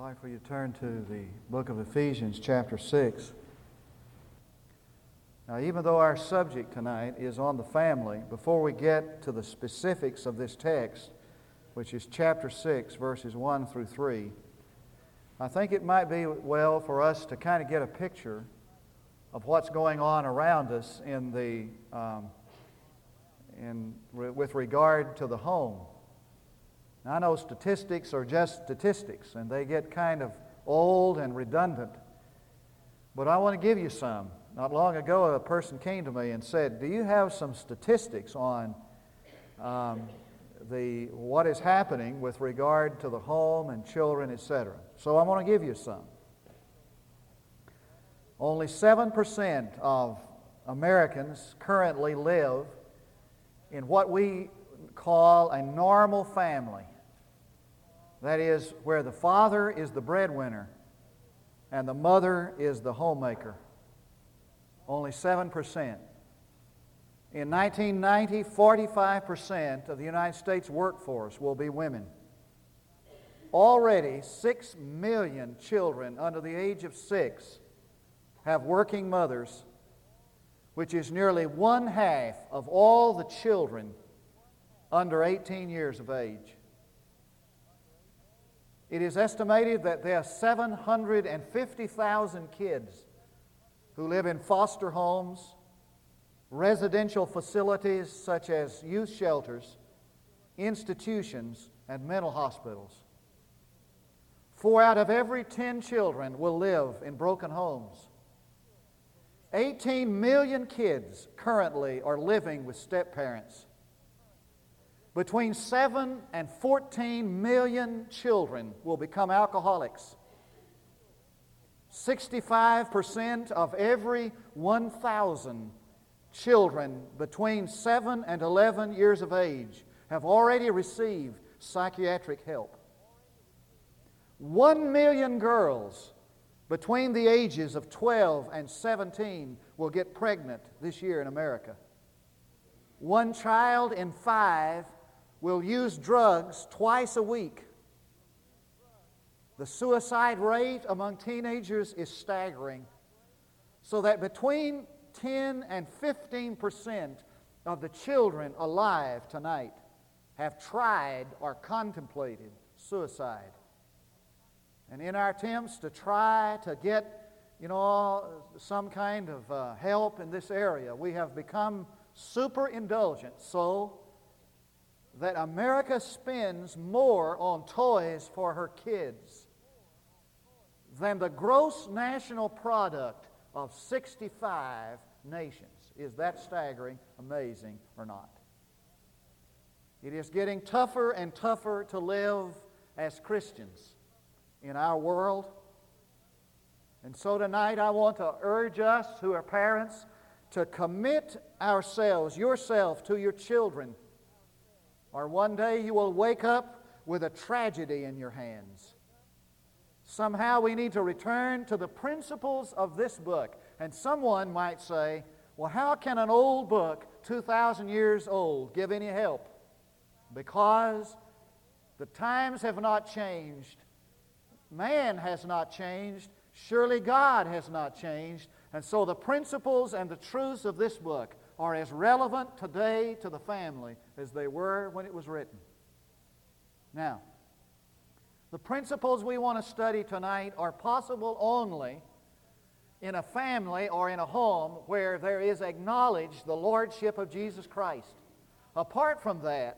like for you to turn to the book of Ephesians, chapter 6. Now, even though our subject tonight is on the family, before we get to the specifics of this text, which is chapter 6, verses 1 through 3, I think it might be well for us to kind of get a picture of what's going on around us in the, um, in, with regard to the home. Now, I know statistics are just statistics, and they get kind of old and redundant. But I want to give you some. Not long ago, a person came to me and said, Do you have some statistics on um, the, what is happening with regard to the home and children, etc.? So I want to give you some. Only 7% of Americans currently live in what we call a normal family. That is, where the father is the breadwinner and the mother is the homemaker. Only 7%. In 1990, 45% of the United States workforce will be women. Already, 6 million children under the age of 6 have working mothers, which is nearly one half of all the children under 18 years of age. It is estimated that there are 750,000 kids who live in foster homes, residential facilities such as youth shelters, institutions, and mental hospitals. Four out of every 10 children will live in broken homes. 18 million kids currently are living with step parents. Between 7 and 14 million children will become alcoholics. 65% of every 1,000 children between 7 and 11 years of age have already received psychiatric help. 1 million girls between the ages of 12 and 17 will get pregnant this year in America. One child in five will use drugs twice a week. The suicide rate among teenagers is staggering, so that between 10 and 15 percent of the children alive tonight have tried or contemplated suicide. And in our attempts to try to get, you know, some kind of uh, help in this area, we have become super indulgent so that America spends more on toys for her kids than the gross national product of 65 nations. Is that staggering, amazing, or not? It is getting tougher and tougher to live as Christians in our world. And so tonight I want to urge us who are parents to commit ourselves, yourself, to your children or one day you will wake up with a tragedy in your hands. Somehow we need to return to the principles of this book. And someone might say, well, how can an old book, 2,000 years old, give any help? Because the times have not changed. Man has not changed. Surely God has not changed. And so the principles and the truths of this book are as relevant today to the family as they were when it was written. Now, the principles we want to study tonight are possible only in a family or in a home where there is acknowledged the lordship of Jesus Christ. Apart from that,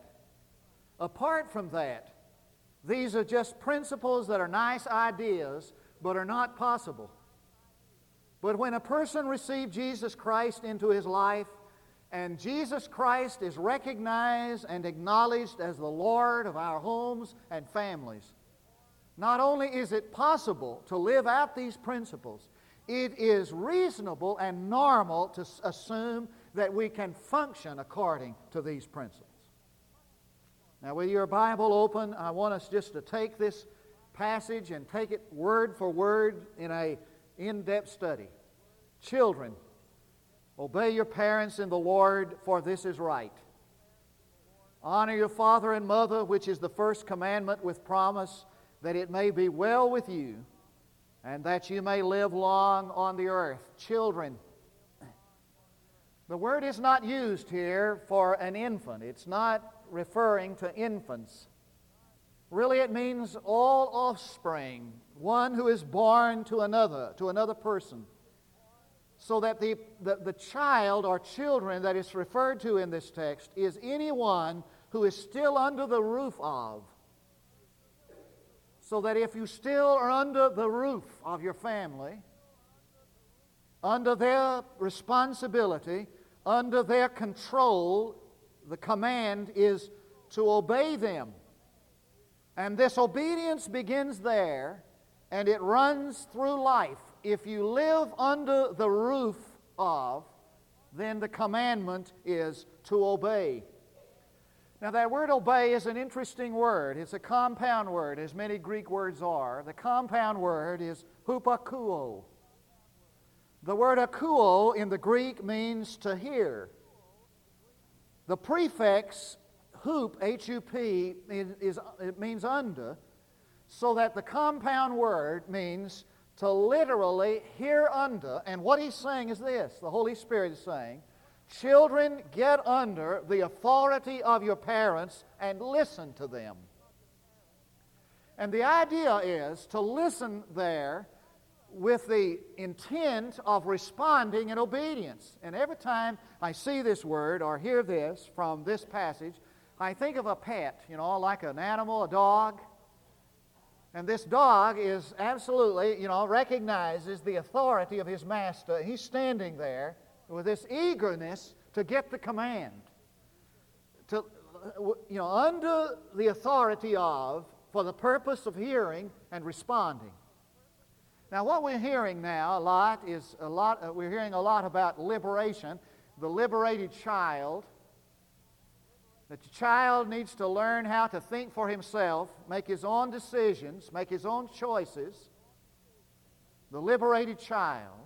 apart from that, these are just principles that are nice ideas but are not possible. But when a person received Jesus Christ into his life, and Jesus Christ is recognized and acknowledged as the Lord of our homes and families. Not only is it possible to live out these principles, it is reasonable and normal to assume that we can function according to these principles. Now, with your Bible open, I want us just to take this passage and take it word for word in a in-depth study. Children, Obey your parents in the Lord, for this is right. Honor your father and mother, which is the first commandment with promise, that it may be well with you, and that you may live long on the earth. Children, the word is not used here for an infant. It's not referring to infants. Really, it means all offspring, one who is born to another, to another person. So that the, the, the child or children that is referred to in this text is anyone who is still under the roof of. So that if you still are under the roof of your family, under their responsibility, under their control, the command is to obey them. And this obedience begins there and it runs through life. If you live under the roof of, then the commandment is to obey. Now, that word obey is an interesting word. It's a compound word, as many Greek words are. The compound word is hupakuo. The word akuo in the Greek means to hear. The prefix hup, H U P, is, it means under, so that the compound word means to literally hear under. And what he's saying is this the Holy Spirit is saying, Children, get under the authority of your parents and listen to them. And the idea is to listen there with the intent of responding in obedience. And every time I see this word or hear this from this passage, I think of a pet, you know, like an animal, a dog. And this dog is absolutely, you know, recognizes the authority of his master. He's standing there with this eagerness to get the command. To, you know, under the authority of, for the purpose of hearing and responding. Now, what we're hearing now a lot is a lot, uh, we're hearing a lot about liberation, the liberated child. That the child needs to learn how to think for himself, make his own decisions, make his own choices. The liberated child.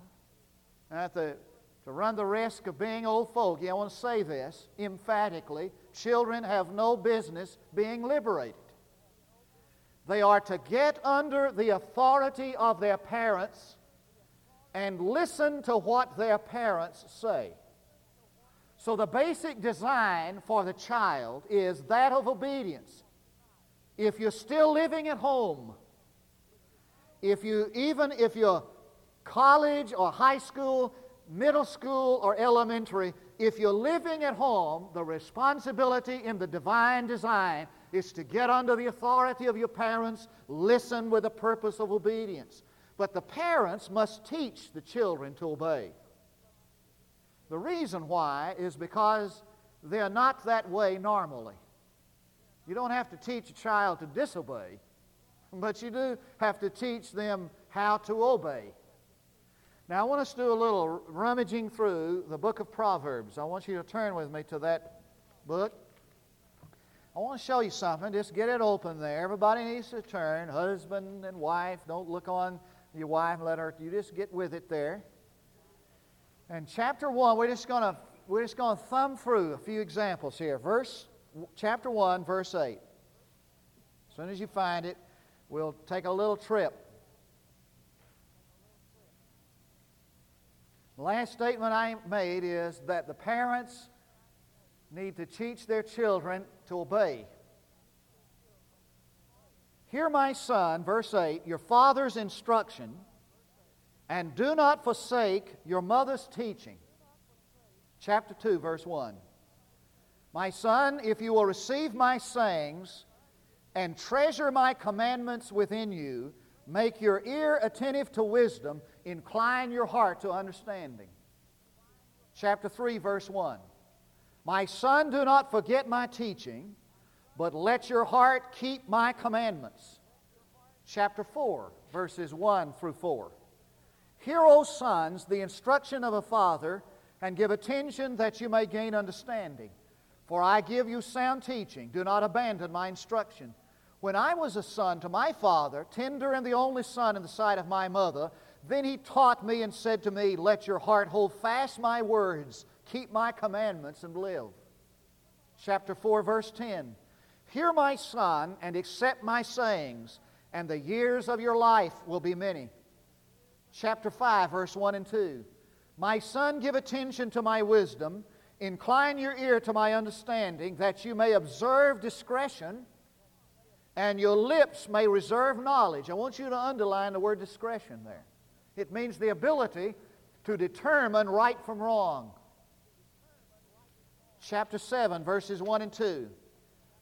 At the, to run the risk of being old fogey, I want to say this emphatically children have no business being liberated. They are to get under the authority of their parents and listen to what their parents say. So, the basic design for the child is that of obedience. If you're still living at home, if you, even if you're college or high school, middle school or elementary, if you're living at home, the responsibility in the divine design is to get under the authority of your parents, listen with a purpose of obedience. But the parents must teach the children to obey. The reason why is because they're not that way normally. You don't have to teach a child to disobey, but you do have to teach them how to obey. Now, I want us to do a little rummaging through the book of Proverbs. I want you to turn with me to that book. I want to show you something. Just get it open there. Everybody needs to turn. Husband and wife. Don't look on your wife. and Let her. You just get with it there. And chapter one, we're just gonna we're just gonna thumb through a few examples here. Verse chapter one, verse eight. As soon as you find it, we'll take a little trip. The last statement I made is that the parents need to teach their children to obey. Hear, my son, verse 8, your father's instruction, and do not forsake your mother's teaching. Chapter 2, verse 1. My son, if you will receive my sayings and treasure my commandments within you, make your ear attentive to wisdom, incline your heart to understanding. Chapter 3, verse 1. My son, do not forget my teaching, but let your heart keep my commandments. Chapter 4, verses 1 through 4. Hear, O sons, the instruction of a father, and give attention that you may gain understanding. For I give you sound teaching. Do not abandon my instruction. When I was a son to my father, tender and the only son in the sight of my mother, then he taught me and said to me, Let your heart hold fast my words keep my commandments and live. Chapter 4, verse 10. Hear my son and accept my sayings, and the years of your life will be many. Chapter 5, verse 1 and 2. My son, give attention to my wisdom, incline your ear to my understanding, that you may observe discretion, and your lips may reserve knowledge. I want you to underline the word discretion there. It means the ability to determine right from wrong. Chapter 7, verses 1 and 2.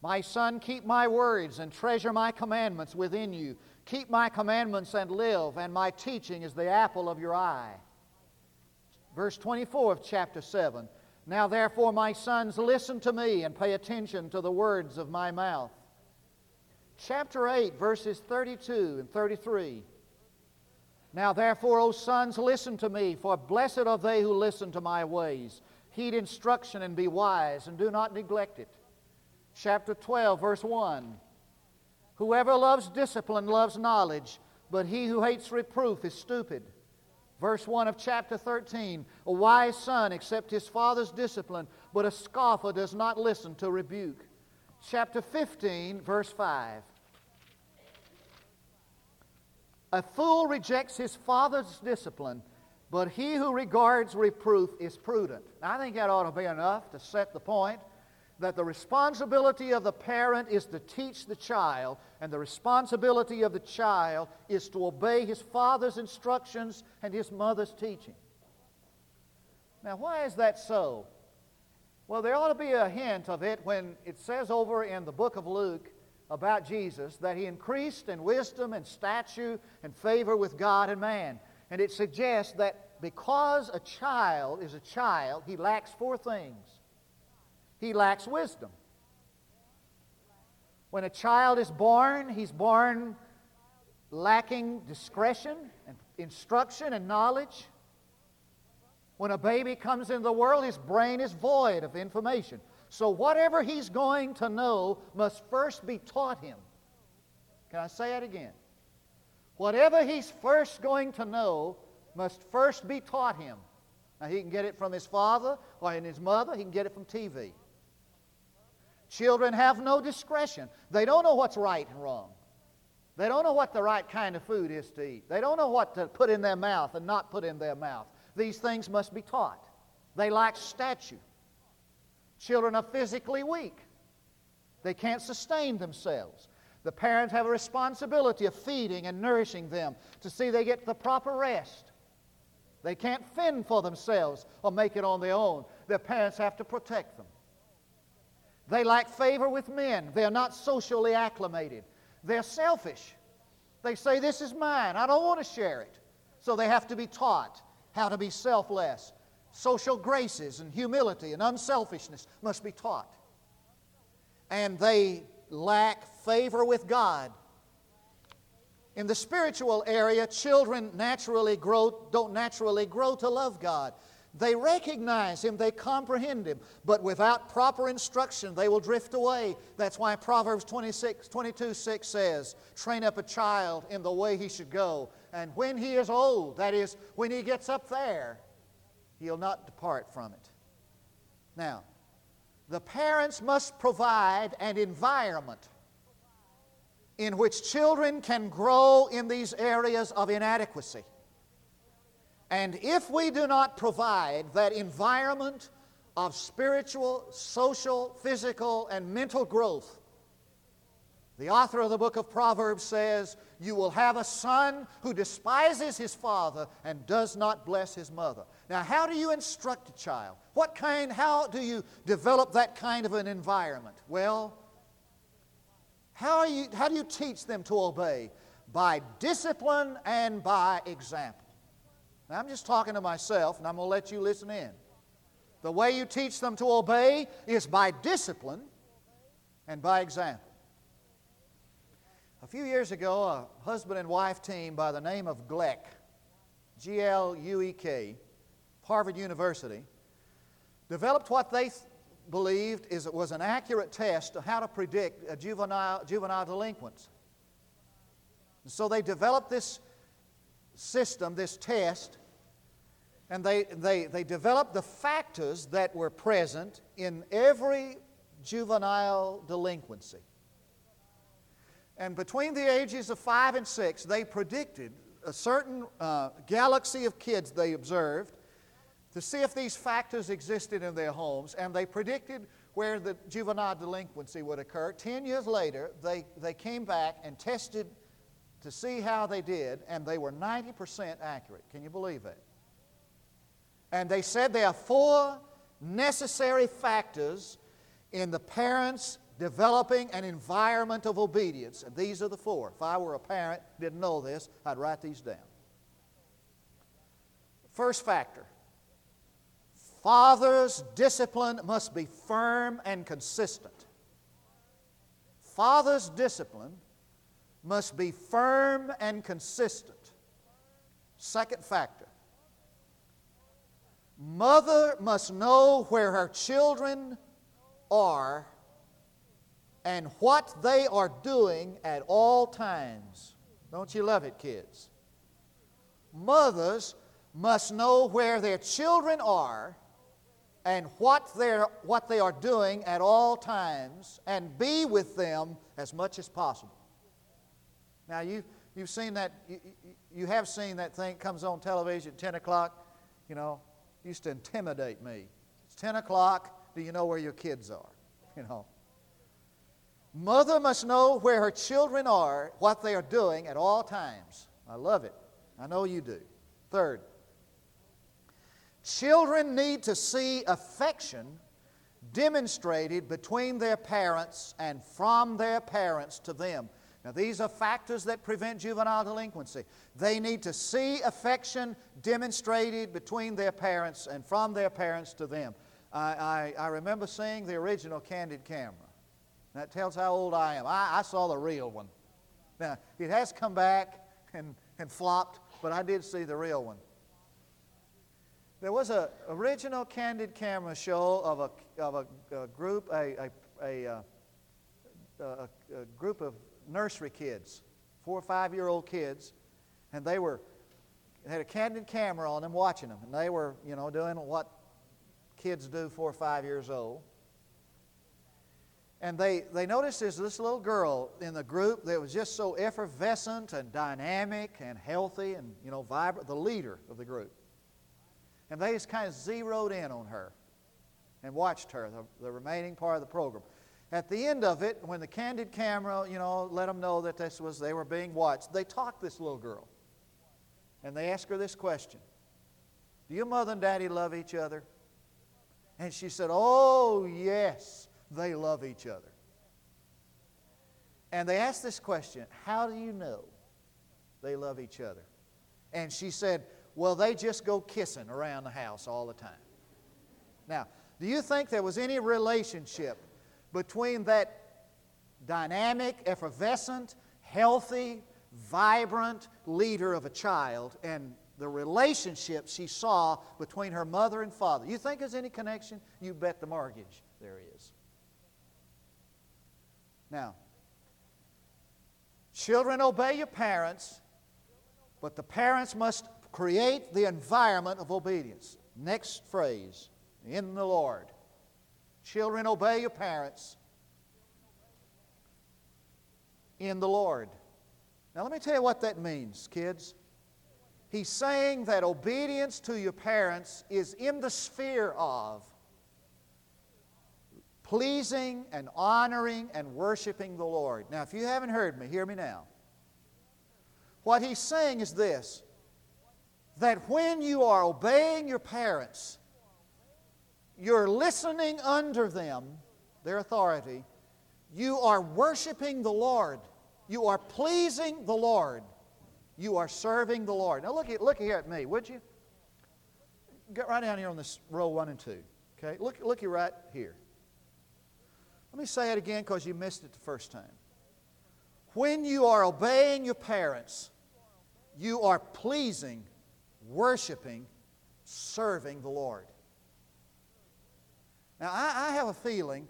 My son, keep my words and treasure my commandments within you. Keep my commandments and live, and my teaching is the apple of your eye. Verse 24 of chapter 7. Now, therefore, my sons, listen to me and pay attention to the words of my mouth. Chapter 8, verses 32 and 33. Now, therefore, O sons, listen to me, for blessed are they who listen to my ways. Heed instruction and be wise, and do not neglect it. Chapter 12, verse 1. Whoever loves discipline loves knowledge, but he who hates reproof is stupid. Verse 1 of chapter 13 A wise son accepts his father's discipline, but a scoffer does not listen to rebuke. Chapter 15, verse 5. A fool rejects his father's discipline, but he who regards reproof is prudent. I think that ought to be enough to set the point that the responsibility of the parent is to teach the child, and the responsibility of the child is to obey his father's instructions and his mother's teaching. Now, why is that so? Well, there ought to be a hint of it when it says over in the book of Luke about Jesus that he increased in wisdom and stature and favor with God and man. And it suggests that because a child is a child, he lacks four things. He lacks wisdom. When a child is born, he's born lacking discretion and instruction and knowledge. When a baby comes into the world, his brain is void of information. So, whatever he's going to know must first be taught him. Can I say it again? Whatever he's first going to know must first be taught him. Now, he can get it from his father or in his mother, he can get it from TV. Children have no discretion. They don't know what's right and wrong. They don't know what the right kind of food is to eat. They don't know what to put in their mouth and not put in their mouth. These things must be taught. They lack stature. Children are physically weak. They can't sustain themselves. The parents have a responsibility of feeding and nourishing them to see they get the proper rest. They can't fend for themselves or make it on their own. Their parents have to protect them. They lack favor with men. They're not socially acclimated. They're selfish. They say, This is mine. I don't want to share it. So they have to be taught how to be selfless social graces and humility and unselfishness must be taught. And they lack favor with God. In the spiritual area, children naturally grow, don't naturally grow to love God. They recognize Him, they comprehend Him, but without proper instruction, they will drift away. That's why Proverbs 26, 22 6 says, Train up a child in the way he should go, and when he is old, that is, when he gets up there, he'll not depart from it. Now, the parents must provide an environment in which children can grow in these areas of inadequacy. And if we do not provide that environment of spiritual, social, physical, and mental growth, the author of the book of Proverbs says, You will have a son who despises his father and does not bless his mother. Now, how do you instruct a child? What kind, how do you develop that kind of an environment? Well, how, you, how do you teach them to obey? By discipline and by example. Now, I'm just talking to myself, and I'm going to let you listen in. The way you teach them to obey is by discipline and by example. A few years ago, a husband and wife team by the name of Gleck, G L U E K, Harvard University, developed what they th- believed is, was an accurate test of how to predict a juvenile, juvenile delinquents. And so they developed this system, this test, and they, they, they developed the factors that were present in every juvenile delinquency. And between the ages of five and six, they predicted a certain uh, galaxy of kids they observed to see if these factors existed in their homes, and they predicted where the juvenile delinquency would occur. Ten years later, they, they came back and tested to see how they did, and they were 90% accurate. Can you believe that? And they said there are four necessary factors in the parents developing an environment of obedience. And these are the four. If I were a parent, didn't know this, I'd write these down. First factor Father's discipline must be firm and consistent. Father's discipline must be firm and consistent. Second factor Mother must know where her children are and what they are doing at all times. Don't you love it, kids? Mothers must know where their children are and what, they're, what they are doing at all times and be with them as much as possible. Now, you, you've seen that, you, you have seen that thing comes on television at 10 o'clock, you know, used to intimidate me. It's 10 o'clock, do you know where your kids are? You know. Mother must know where her children are, what they are doing at all times. I love it. I know you do. Third, children need to see affection demonstrated between their parents and from their parents to them. Now, these are factors that prevent juvenile delinquency. They need to see affection demonstrated between their parents and from their parents to them. I, I, I remember seeing the original candid camera. That tells how old I am. I, I saw the real one. Now, it has come back and, and flopped, but I did see the real one. There was an original candid camera show of a, of a, a group, a, a, a, uh, a, group of nursery kids, four or five year old kids, and they were they had a candid camera on them watching them, and they were, you know, doing what kids do four or five years old. And they, they noticed there's this little girl in the group that was just so effervescent and dynamic and healthy and, you know, vibrant, the leader of the group. And they just kind of zeroed in on her and watched her the, the remaining part of the program. At the end of it, when the candid camera, you know, let them know that this was, they were being watched, they talked this little girl. And they asked her this question Do your mother and daddy love each other? And she said, Oh, yes they love each other. And they asked this question How do you know they love each other? And she said, Well, they just go kissing around the house all the time. Now, do you think there was any relationship between that dynamic, effervescent, healthy, vibrant leader of a child and the relationship she saw between her mother and father? You think there's any connection? You bet the mortgage there is. Now, children, obey your parents, but the parents must create the environment of obedience. Next phrase, in the Lord. Children, obey your parents in the Lord. Now, let me tell you what that means, kids. He's saying that obedience to your parents is in the sphere of pleasing and honoring and worshiping the Lord. Now, if you haven't heard me, hear me now. What he's saying is this that when you are obeying your parents, you're listening under them, their authority, you are worshiping the Lord, you are pleasing the Lord, you are serving the Lord. Now, look, at, look here at me, would you? Get right down here on this row one and two. Okay? Look, look you right here. Let me say it again because you missed it the first time. When you are obeying your parents, you are pleasing, worshiping, serving the Lord. Now, I, I, have a feeling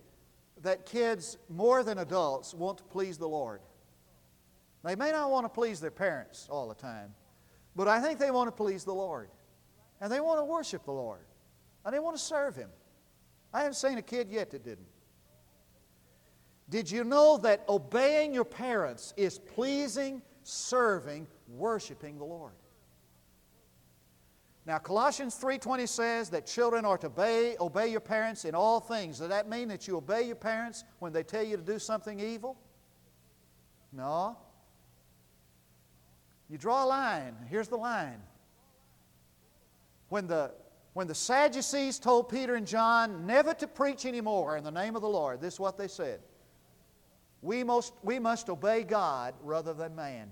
that kids, more than adults, want to please the Lord. They may not want to please their parents all the time, but I think they want to please the Lord. And they want to worship the Lord. And they want to serve Him. I haven't seen a kid yet that didn't. Did you know that obeying your parents is pleasing, serving, worshiping the Lord? Now Colossians 3:20 says that children are to obey, obey your parents in all things. Does that mean that you obey your parents when they tell you to do something evil? No. You draw a line. Here's the line. When the, when the Sadducees told Peter and John never to preach anymore in the name of the Lord, this is what they said. We must, we must obey God rather than man.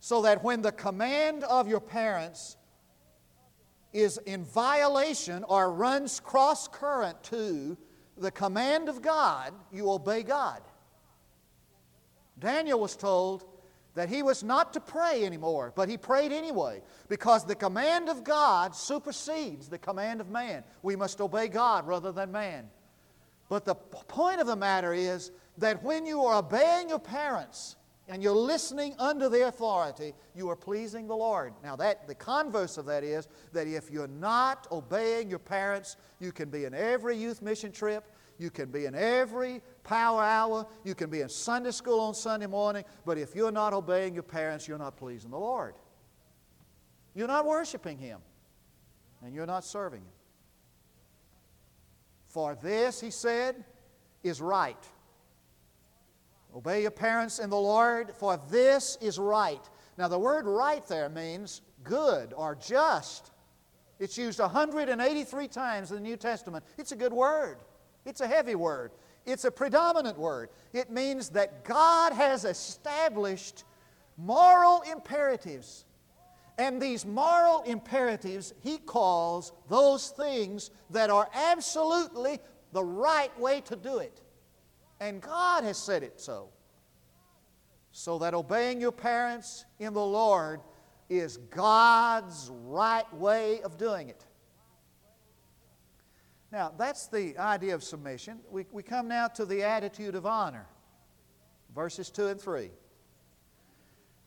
So that when the command of your parents is in violation or runs cross current to the command of God, you obey God. Daniel was told that he was not to pray anymore, but he prayed anyway because the command of God supersedes the command of man. We must obey God rather than man. But the point of the matter is that when you are obeying your parents, and you're listening under the authority, you are pleasing the Lord. Now, that, the converse of that is that if you're not obeying your parents, you can be in every youth mission trip, you can be in every power hour, you can be in Sunday school on Sunday morning, but if you're not obeying your parents, you're not pleasing the Lord. You're not worshiping Him, and you're not serving Him. For this, He said, is right. Obey your parents in the Lord, for this is right. Now, the word right there means good or just. It's used 183 times in the New Testament. It's a good word, it's a heavy word, it's a predominant word. It means that God has established moral imperatives. And these moral imperatives, He calls those things that are absolutely the right way to do it. And God has said it so. So that obeying your parents in the Lord is God's right way of doing it. Now, that's the idea of submission. We, we come now to the attitude of honor, verses 2 and 3.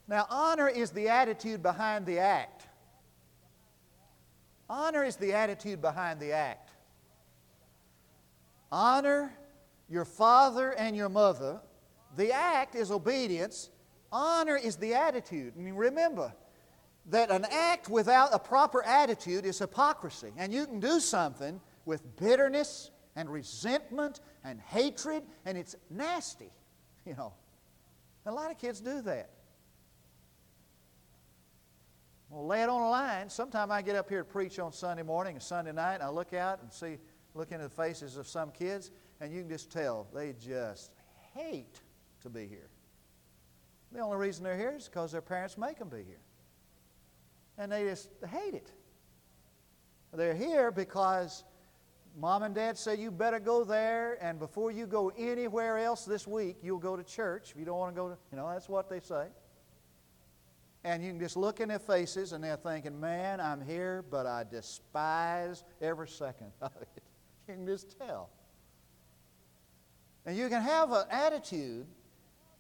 Now, honor is the attitude behind the act. Honor is the attitude behind the act. Honor your father and your mother. The act is obedience. Honor is the attitude. And remember that an act without a proper attitude is hypocrisy. And you can do something with bitterness and resentment and hatred, and it's nasty, you know. A lot of kids do that. Well, lay it on a line. Sometime I get up here to preach on Sunday morning and Sunday night, and I look out and see, look into the faces of some kids, and you can just tell they just hate to be here. The only reason they're here is because their parents make them be here. And they just hate it. They're here because mom and dad say you better go there, and before you go anywhere else this week, you'll go to church. If you don't want to go to, you know, that's what they say. And you can just look in their faces, and they're thinking, man, I'm here, but I despise every second of it. You can just tell. And you can have an attitude,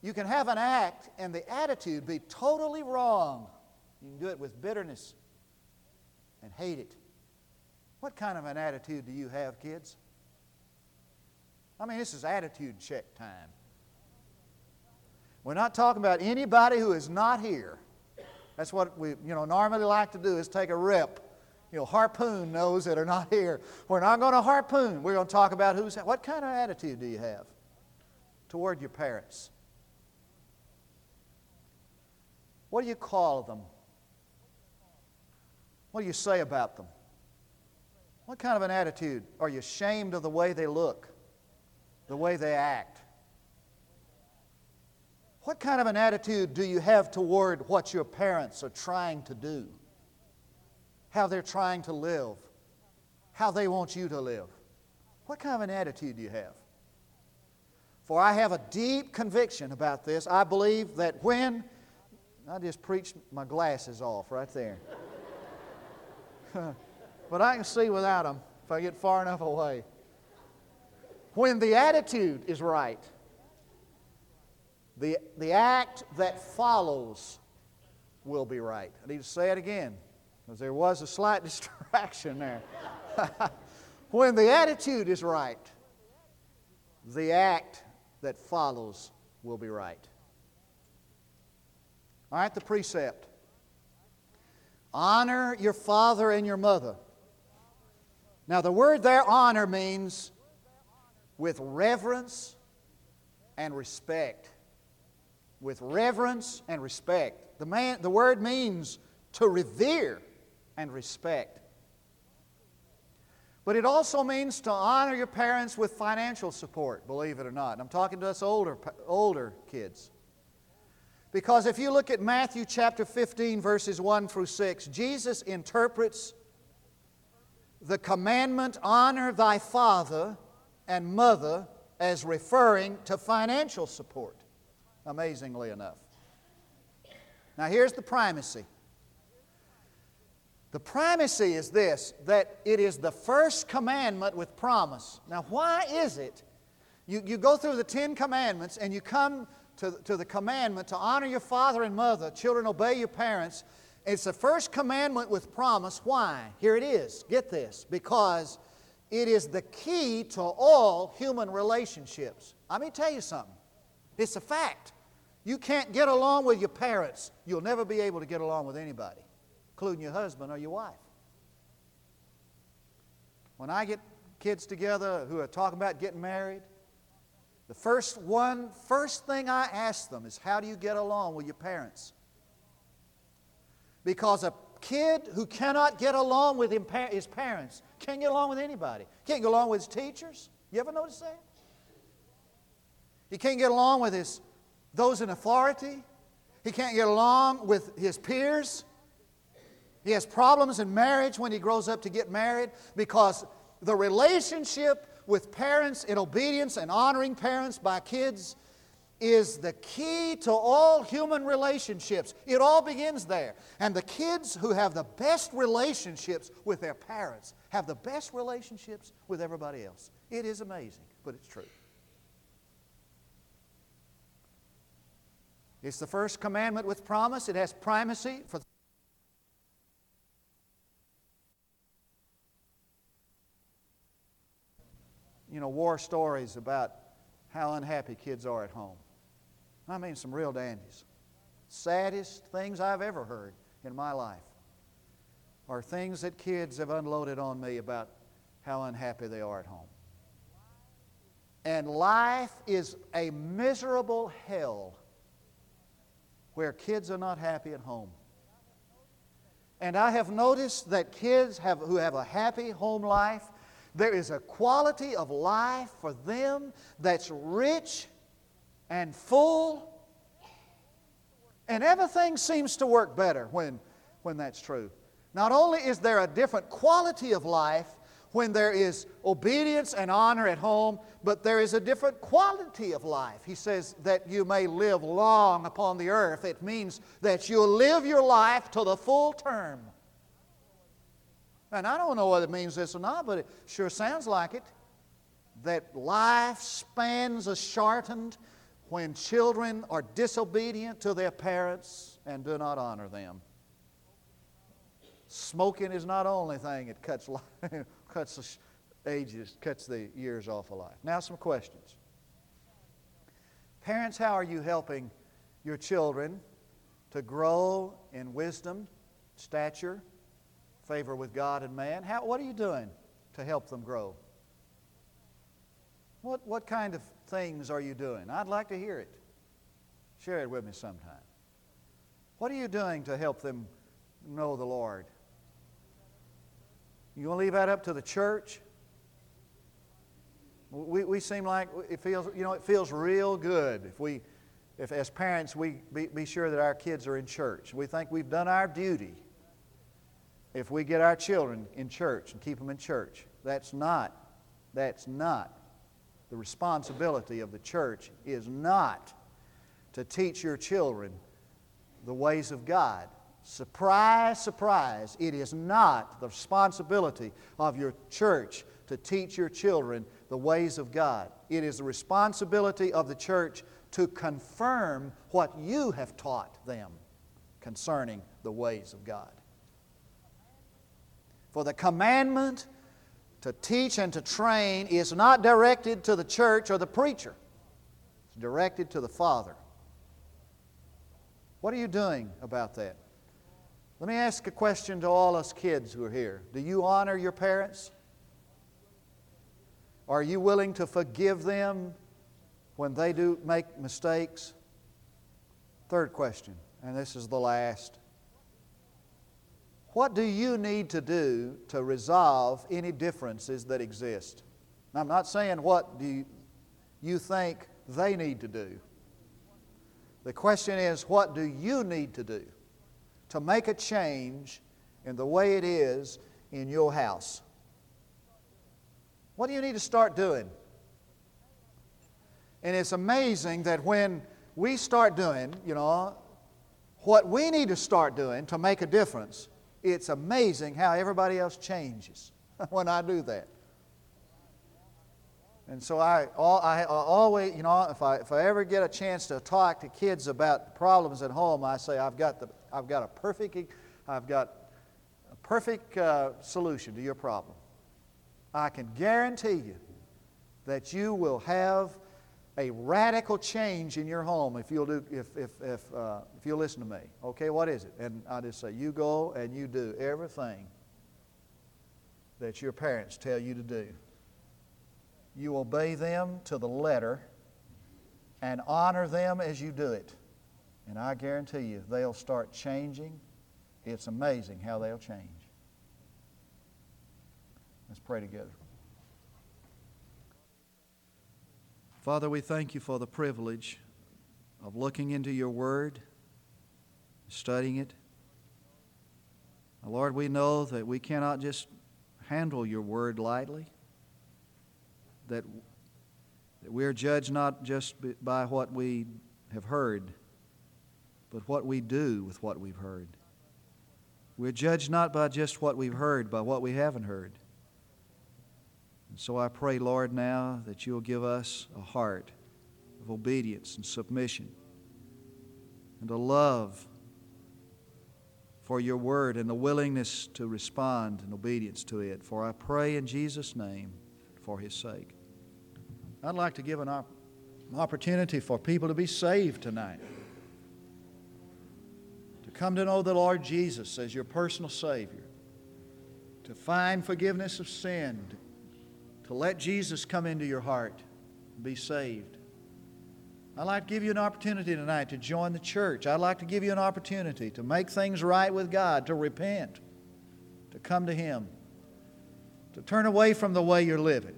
you can have an act, and the attitude be totally wrong. You can do it with bitterness and hate it. What kind of an attitude do you have, kids? I mean, this is attitude check time. We're not talking about anybody who is not here. That's what we, you know, normally like to do is take a rip. You know, harpoon those that are not here. We're not going to harpoon. We're going to talk about who's. What kind of attitude do you have? Toward your parents? What do you call them? What do you say about them? What kind of an attitude? Are you ashamed of the way they look, the way they act? What kind of an attitude do you have toward what your parents are trying to do? How they're trying to live? How they want you to live? What kind of an attitude do you have? For I have a deep conviction about this. I believe that when, I just preached my glasses off right there. but I can see without them if I get far enough away. When the attitude is right, the, the act that follows will be right. I need to say it again because there was a slight distraction there. when the attitude is right, the act that follows will be right. All right, the precept honor your father and your mother. Now, the word there, honor, means with reverence and respect. With reverence and respect. The, man, the word means to revere and respect. But it also means to honor your parents with financial support, believe it or not. I'm talking to us older, older kids. Because if you look at Matthew chapter 15, verses 1 through 6, Jesus interprets the commandment, honor thy father and mother, as referring to financial support, amazingly enough. Now, here's the primacy. The primacy is this that it is the first commandment with promise. Now, why is it? You, you go through the Ten Commandments and you come to, to the commandment to honor your father and mother, children, obey your parents. It's the first commandment with promise. Why? Here it is. Get this. Because it is the key to all human relationships. Let me tell you something. It's a fact. You can't get along with your parents, you'll never be able to get along with anybody, including your husband or your wife. When I get kids together who are talking about getting married, the first one, first thing I ask them is, How do you get along with your parents? Because a kid who cannot get along with his parents can't get along with anybody. Can't get along with his teachers. You ever notice that? He can't get along with his, those in authority. He can't get along with his peers. He has problems in marriage when he grows up to get married because the relationship with parents in obedience and honoring parents by kids is the key to all human relationships. It all begins there. And the kids who have the best relationships with their parents have the best relationships with everybody else. It is amazing, but it's true. It's the first commandment with promise. It has primacy for you know, war stories about how unhappy kids are at home. I mean, some real dandies. Saddest things I've ever heard in my life are things that kids have unloaded on me about how unhappy they are at home. And life is a miserable hell where kids are not happy at home. And I have noticed that kids have, who have a happy home life there is a quality of life for them that's rich and full. And everything seems to work better when, when that's true. Not only is there a different quality of life when there is obedience and honor at home, but there is a different quality of life. He says that you may live long upon the earth. It means that you'll live your life to the full term. And I don't know whether it means this or not, but it sure sounds like it. That life spans are shortened when children are disobedient to their parents and do not honor them. Smoking is not the only thing that cuts, life, cuts the ages, cuts the years off of life. Now, some questions. Parents, how are you helping your children to grow in wisdom, stature, favor with God and man. How, what are you doing to help them grow? What, what kind of things are you doing? I'd like to hear it. Share it with me sometime. What are you doing to help them know the Lord? You going to leave that up to the church? We, we seem like it feels, you know, it feels real good if we, if as parents, we be, be sure that our kids are in church. We think we've done our duty if we get our children in church and keep them in church. That's not, that's not the responsibility of the church is not to teach your children the ways of God. Surprise, surprise, it is not the responsibility of your church to teach your children the ways of God. It is the responsibility of the church to confirm what you have taught them concerning the ways of God. For the commandment to teach and to train is not directed to the church or the preacher. It's directed to the Father. What are you doing about that? Let me ask a question to all us kids who are here. Do you honor your parents? Are you willing to forgive them when they do make mistakes? Third question, and this is the last. What do you need to do to resolve any differences that exist? Now, I'm not saying what do you, you think they need to do. The question is, what do you need to do to make a change in the way it is in your house? What do you need to start doing? And it's amazing that when we start doing, you know, what we need to start doing to make a difference, it's amazing how everybody else changes when I do that. And so I, I, always, you know, if I, if I ever get a chance to talk to kids about problems at home, I say I've got, the, I've got a perfect, I've got a perfect uh, solution to your problem. I can guarantee you that you will have a radical change in your home if you'll do if if if, uh, if you'll listen to me. Okay, what is it? And I just say you go and you do everything that your parents tell you to do. You obey them to the letter and honor them as you do it. And I guarantee you, they'll start changing. It's amazing how they'll change. Let's pray together. Father, we thank you for the privilege of looking into your word, studying it. Lord, we know that we cannot just handle your word lightly that, that we are judged not just by what we have heard, but what we do with what we've heard. We're judged not by just what we've heard, by what we haven't heard. And so I pray, Lord, now that you'll give us a heart of obedience and submission and a love for your word and the willingness to respond in obedience to it. For I pray in Jesus' name for his sake. I'd like to give an, op- an opportunity for people to be saved tonight. To come to know the Lord Jesus as your personal Savior. To find forgiveness of sin. To let Jesus come into your heart and be saved. I'd like to give you an opportunity tonight to join the church. I'd like to give you an opportunity to make things right with God, to repent, to come to Him, to turn away from the way you're living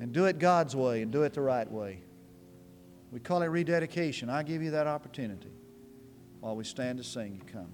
and do it God's way and do it the right way. We call it rededication. I give you that opportunity while we stand to sing. You come.